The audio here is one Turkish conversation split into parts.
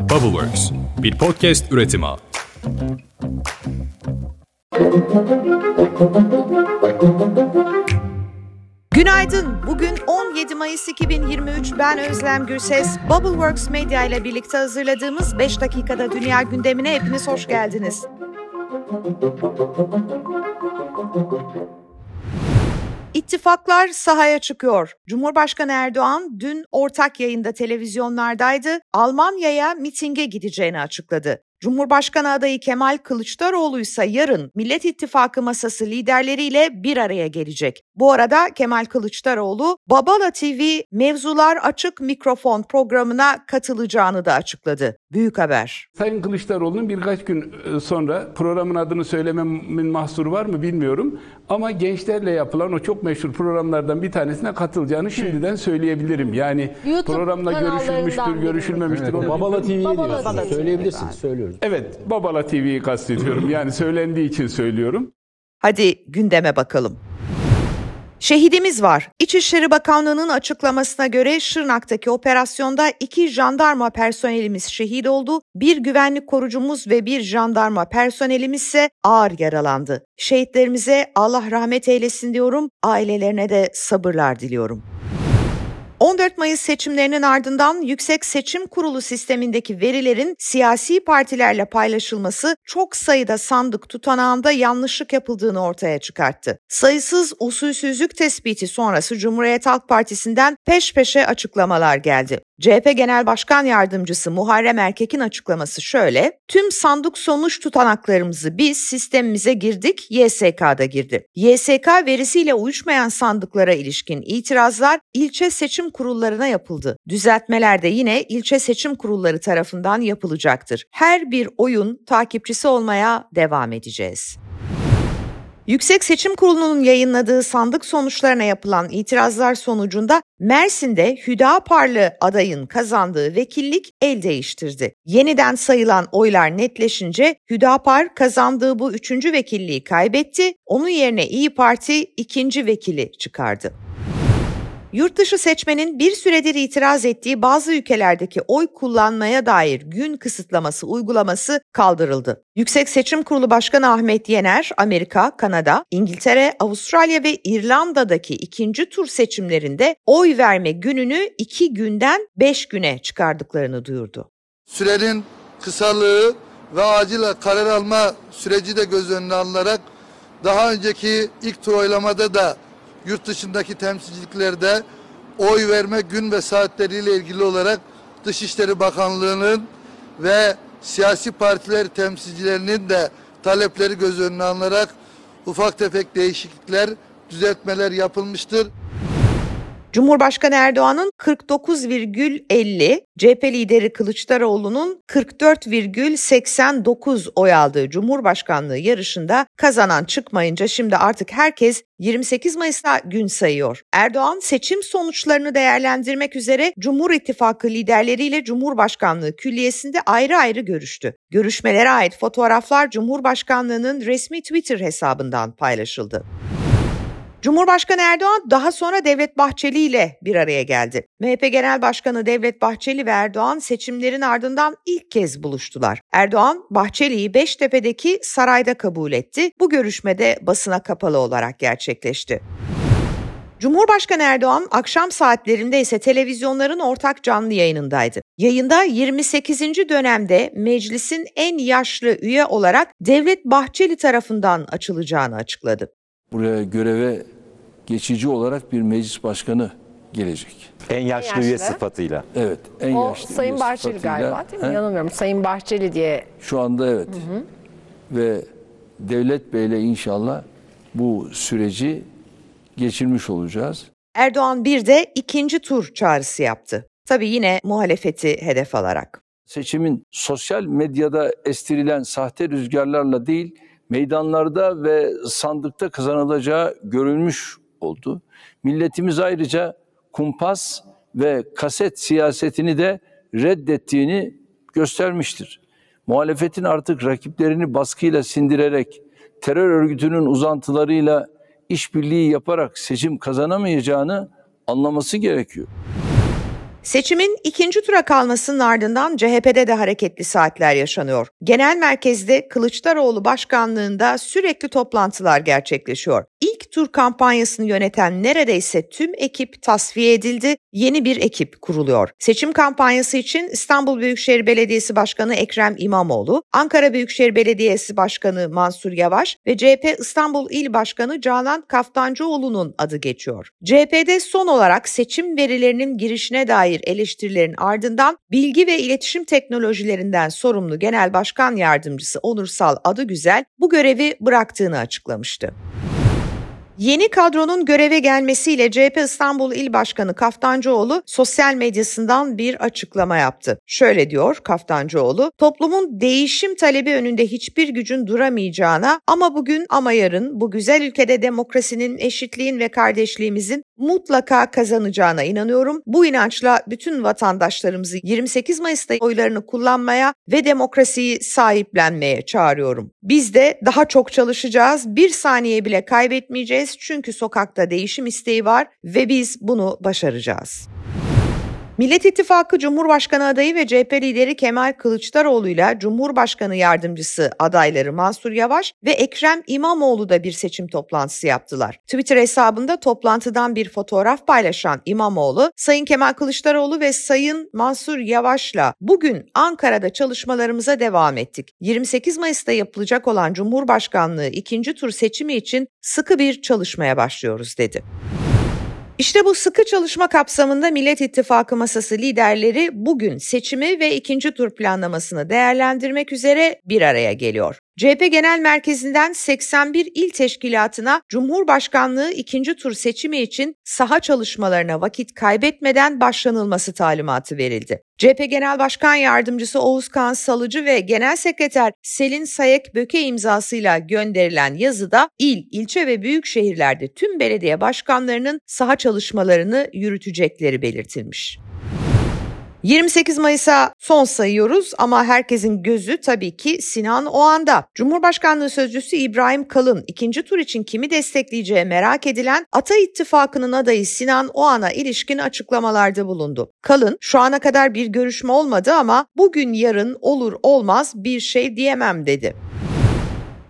Bubbleworks, bir podcast üretimi. Günaydın. Bugün 17 Mayıs 2023. Ben Özlem Gürses. Bubbleworks Media ile birlikte hazırladığımız 5 dakikada dünya gündemine hepiniz hoş geldiniz. İttifaklar sahaya çıkıyor. Cumhurbaşkanı Erdoğan dün ortak yayında televizyonlardaydı. Almanya'ya mitinge gideceğini açıkladı. Cumhurbaşkanı adayı Kemal Kılıçdaroğlu ise yarın Millet İttifakı masası liderleriyle bir araya gelecek. Bu arada Kemal Kılıçdaroğlu Babala TV Mevzular Açık Mikrofon programına katılacağını da açıkladı. Büyük haber. Sayın Kılıçdaroğlu'nun birkaç gün e, sonra programın adını söylememin mahsuru var mı bilmiyorum. Ama gençlerle yapılan o çok meşhur programlardan bir tanesine katılacağını şimdiden söyleyebilirim. Yani YouTube programla görüşülmüştür, görüşülmemiştir. Evet, onu Babala bilmiyorum. TV'yi Babala diyorsunuz. Söylüyoruz. Evet, Babala TV'yi kastediyorum. Yani söylendiği için söylüyorum. Hadi gündeme bakalım. Şehidimiz var. İçişleri Bakanlığı'nın açıklamasına göre Şırnak'taki operasyonda iki jandarma personelimiz şehit oldu. Bir güvenlik korucumuz ve bir jandarma personelimiz ise ağır yaralandı. Şehitlerimize Allah rahmet eylesin diyorum. Ailelerine de sabırlar diliyorum. 14 Mayıs seçimlerinin ardından Yüksek Seçim Kurulu sistemindeki verilerin siyasi partilerle paylaşılması çok sayıda sandık tutanağında yanlışlık yapıldığını ortaya çıkarttı. Sayısız usulsüzlük tespiti sonrası Cumhuriyet Halk Partisi'nden peş peşe açıklamalar geldi. CHP Genel Başkan Yardımcısı Muharrem Erkek'in açıklaması şöyle, tüm sandık sonuç tutanaklarımızı biz sistemimize girdik, YSK'da girdi. YSK verisiyle uyuşmayan sandıklara ilişkin itirazlar ilçe seçim kurullarına yapıldı. Düzeltmeler de yine ilçe seçim kurulları tarafından yapılacaktır. Her bir oyun takipçisi olmaya devam edeceğiz. Yüksek Seçim Kurulu'nun yayınladığı sandık sonuçlarına yapılan itirazlar sonucunda Mersin'de Hüdaparlı adayın kazandığı vekillik el değiştirdi. Yeniden sayılan oylar netleşince Hüdapar kazandığı bu üçüncü vekilliği kaybetti. Onun yerine İyi Parti ikinci vekili çıkardı. Yurtdışı seçmenin bir süredir itiraz ettiği bazı ülkelerdeki oy kullanmaya dair gün kısıtlaması uygulaması kaldırıldı. Yüksek Seçim Kurulu Başkanı Ahmet Yener, Amerika, Kanada, İngiltere, Avustralya ve İrlanda'daki ikinci tur seçimlerinde oy verme gününü iki günden beş güne çıkardıklarını duyurdu. sürenin kısalığı ve acil karar alma süreci de göz önüne alınarak daha önceki ilk tur oylamada da yurt dışındaki temsilciliklerde oy verme gün ve saatleriyle ilgili olarak Dışişleri Bakanlığı'nın ve siyasi partiler temsilcilerinin de talepleri göz önüne alınarak ufak tefek değişiklikler, düzeltmeler yapılmıştır. Cumhurbaşkanı Erdoğan'ın 49,50, CHP lideri Kılıçdaroğlu'nun 44,89 oy aldığı Cumhurbaşkanlığı yarışında kazanan çıkmayınca şimdi artık herkes 28 Mayıs'ta gün sayıyor. Erdoğan seçim sonuçlarını değerlendirmek üzere Cumhur İttifakı liderleriyle Cumhurbaşkanlığı Külliyesi'nde ayrı ayrı görüştü. Görüşmelere ait fotoğraflar Cumhurbaşkanlığı'nın resmi Twitter hesabından paylaşıldı. Cumhurbaşkanı Erdoğan daha sonra Devlet Bahçeli ile bir araya geldi. MHP Genel Başkanı Devlet Bahçeli ve Erdoğan seçimlerin ardından ilk kez buluştular. Erdoğan, Bahçeli'yi Beştepe'deki sarayda kabul etti. Bu görüşmede basına kapalı olarak gerçekleşti. Cumhurbaşkanı Erdoğan akşam saatlerinde ise televizyonların ortak canlı yayınındaydı. Yayında 28. dönemde meclisin en yaşlı üye olarak Devlet Bahçeli tarafından açılacağını açıkladı. Buraya göreve geçici olarak bir meclis başkanı gelecek. En yaşlı, yaşlı. üye sıfatıyla. Evet, en O yaşlı Sayın üye Bahçeli sıfatıyla- galiba değil mi? He? Yanılmıyorum. Sayın Bahçeli diye. Şu anda evet. Ve Devlet Bey'le inşallah bu süreci geçirmiş olacağız. Erdoğan bir de ikinci tur çağrısı yaptı. Tabii yine muhalefeti hedef alarak. Seçimin sosyal medyada estirilen sahte rüzgarlarla değil, meydanlarda ve sandıkta kazanılacağı görülmüş oldu. Milletimiz ayrıca kumpas ve kaset siyasetini de reddettiğini göstermiştir. Muhalefetin artık rakiplerini baskıyla sindirerek terör örgütünün uzantılarıyla işbirliği yaparak seçim kazanamayacağını anlaması gerekiyor. Seçimin ikinci tura kalmasının ardından CHP'de de hareketli saatler yaşanıyor. Genel merkezde Kılıçdaroğlu başkanlığında sürekli toplantılar gerçekleşiyor. Tur kampanyasını yöneten neredeyse tüm ekip tasfiye edildi, yeni bir ekip kuruluyor. Seçim kampanyası için İstanbul Büyükşehir Belediyesi Başkanı Ekrem İmamoğlu, Ankara Büyükşehir Belediyesi Başkanı Mansur Yavaş ve CHP İstanbul İl Başkanı Canan Kaftancıoğlu'nun adı geçiyor. CHP'de son olarak seçim verilerinin girişine dair eleştirilerin ardından bilgi ve iletişim teknolojilerinden sorumlu Genel Başkan Yardımcısı Onursal Adıgüzel bu görevi bıraktığını açıklamıştı. Yeni kadronun göreve gelmesiyle CHP İstanbul İl Başkanı Kaftancıoğlu sosyal medyasından bir açıklama yaptı. Şöyle diyor Kaftancıoğlu, toplumun değişim talebi önünde hiçbir gücün duramayacağına ama bugün ama yarın bu güzel ülkede demokrasinin, eşitliğin ve kardeşliğimizin mutlaka kazanacağına inanıyorum. Bu inançla bütün vatandaşlarımızı 28 Mayıs'ta oylarını kullanmaya ve demokrasiyi sahiplenmeye çağırıyorum. Biz de daha çok çalışacağız, bir saniye bile kaybetmeyeceğiz çünkü sokakta değişim isteği var ve biz bunu başaracağız. Millet İttifakı Cumhurbaşkanı adayı ve CHP lideri Kemal Kılıçdaroğlu ile Cumhurbaşkanı yardımcısı adayları Mansur Yavaş ve Ekrem İmamoğlu da bir seçim toplantısı yaptılar. Twitter hesabında toplantıdan bir fotoğraf paylaşan İmamoğlu, Sayın Kemal Kılıçdaroğlu ve Sayın Mansur Yavaş'la bugün Ankara'da çalışmalarımıza devam ettik. 28 Mayıs'ta yapılacak olan Cumhurbaşkanlığı ikinci tur seçimi için sıkı bir çalışmaya başlıyoruz dedi. İşte bu sıkı çalışma kapsamında Millet İttifakı masası liderleri bugün seçimi ve ikinci tur planlamasını değerlendirmek üzere bir araya geliyor. CHP Genel Merkezi'nden 81 il teşkilatına Cumhurbaşkanlığı ikinci tur seçimi için saha çalışmalarına vakit kaybetmeden başlanılması talimatı verildi. CHP Genel Başkan Yardımcısı Oğuzkan Salıcı ve Genel Sekreter Selin Sayek Böke imzasıyla gönderilen yazıda il, ilçe ve büyük şehirlerde tüm belediye başkanlarının saha çalışmalarını yürütecekleri belirtilmiş. 28 Mayıs'a son sayıyoruz ama herkesin gözü tabii ki Sinan Oğan'da. Cumhurbaşkanlığı Sözcüsü İbrahim Kalın ikinci tur için kimi destekleyeceği merak edilen Ata İttifakı'nın adayı Sinan Oğan'a ilişkin açıklamalarda bulundu. Kalın şu ana kadar bir görüşme olmadı ama bugün yarın olur olmaz bir şey diyemem dedi.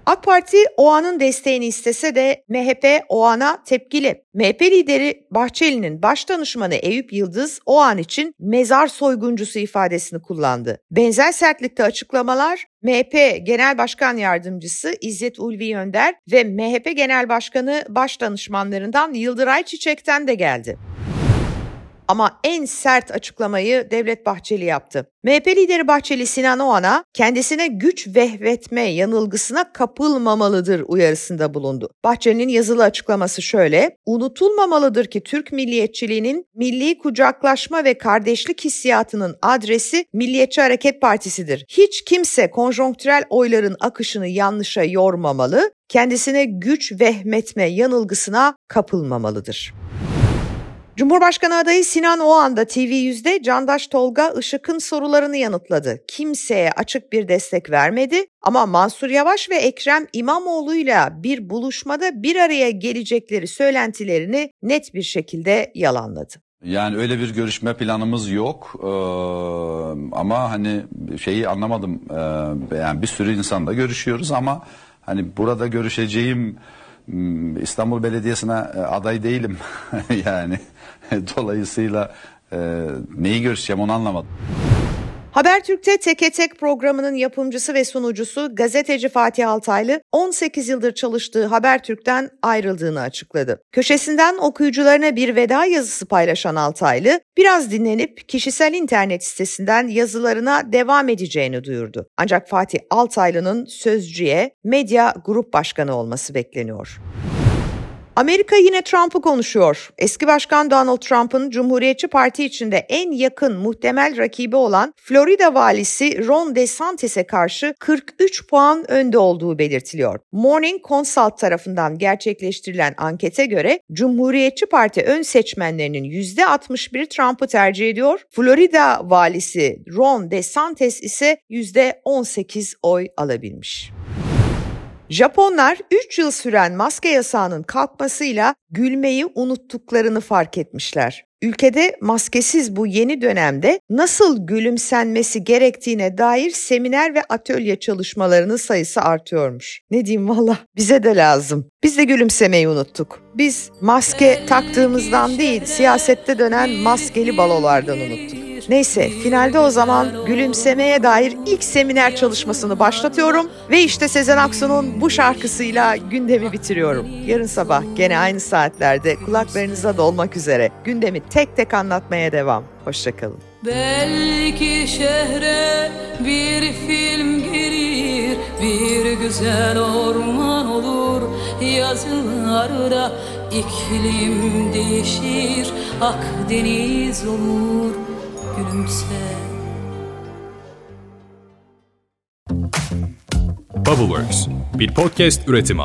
AK Parti OAN'ın desteğini istese de MHP OAN'a tepkili. MHP lideri Bahçeli'nin baş danışmanı Eyüp Yıldız OAN için mezar soyguncusu ifadesini kullandı. Benzer sertlikte açıklamalar MHP Genel Başkan Yardımcısı İzzet Ulvi Önder ve MHP Genel Başkanı baş danışmanlarından Yıldıray Çiçek'ten de geldi. Ama en sert açıklamayı Devlet Bahçeli yaptı. MHP lideri Bahçeli Sinan Oğan'a kendisine güç vehvetme yanılgısına kapılmamalıdır uyarısında bulundu. Bahçeli'nin yazılı açıklaması şöyle, unutulmamalıdır ki Türk milliyetçiliğinin milli kucaklaşma ve kardeşlik hissiyatının adresi Milliyetçi Hareket Partisi'dir. Hiç kimse konjonktürel oyların akışını yanlışa yormamalı, kendisine güç vehmetme yanılgısına kapılmamalıdır. Cumhurbaşkanı adayı Sinan Oğan da TV100'de Candaş Tolga Işık'ın sorularını yanıtladı. Kimseye açık bir destek vermedi ama Mansur Yavaş ve Ekrem İmamoğlu ile bir buluşmada bir araya gelecekleri söylentilerini net bir şekilde yalanladı. Yani öyle bir görüşme planımız yok ee, ama hani şeyi anlamadım ee, yani bir sürü insanla görüşüyoruz ama hani burada görüşeceğim hmm, İstanbul Belediyesi'ne aday değilim yani Dolayısıyla e, neyi görüşeceğim onu anlamadım. Habertürk'te Teke Tek programının yapımcısı ve sunucusu gazeteci Fatih Altaylı 18 yıldır çalıştığı Habertürk'ten ayrıldığını açıkladı. Köşesinden okuyucularına bir veda yazısı paylaşan Altaylı, biraz dinlenip kişisel internet sitesinden yazılarına devam edeceğini duyurdu. Ancak Fatih Altaylı'nın Sözcü'ye medya grup başkanı olması bekleniyor. Amerika yine Trump'ı konuşuyor. Eski Başkan Donald Trump'ın Cumhuriyetçi Parti içinde en yakın muhtemel rakibi olan Florida valisi Ron DeSantis'e karşı 43 puan önde olduğu belirtiliyor. Morning Consult tarafından gerçekleştirilen ankete göre Cumhuriyetçi Parti ön seçmenlerinin %61'i Trump'ı tercih ediyor. Florida valisi Ron DeSantis ise %18 oy alabilmiş. Japonlar 3 yıl süren maske yasağının kalkmasıyla gülmeyi unuttuklarını fark etmişler. Ülkede maskesiz bu yeni dönemde nasıl gülümsenmesi gerektiğine dair seminer ve atölye çalışmalarının sayısı artıyormuş. Ne diyeyim valla bize de lazım. Biz de gülümsemeyi unuttuk. Biz maske taktığımızdan değil siyasette dönen maskeli balolardan unuttuk. Neyse finalde o zaman gülümsemeye dair ilk seminer çalışmasını başlatıyorum ve işte Sezen Aksu'nun bu şarkısıyla gündemi bitiriyorum. Yarın sabah gene aynı saatlerde kulaklarınıza dolmak üzere gündemi tek tek anlatmaya devam. Hoşçakalın. Belki şehre bir film girir Bir güzel orman olur Yazılarda iklim değişir Akdeniz olur Gülümse Bubbleworks bir podcast üretimi.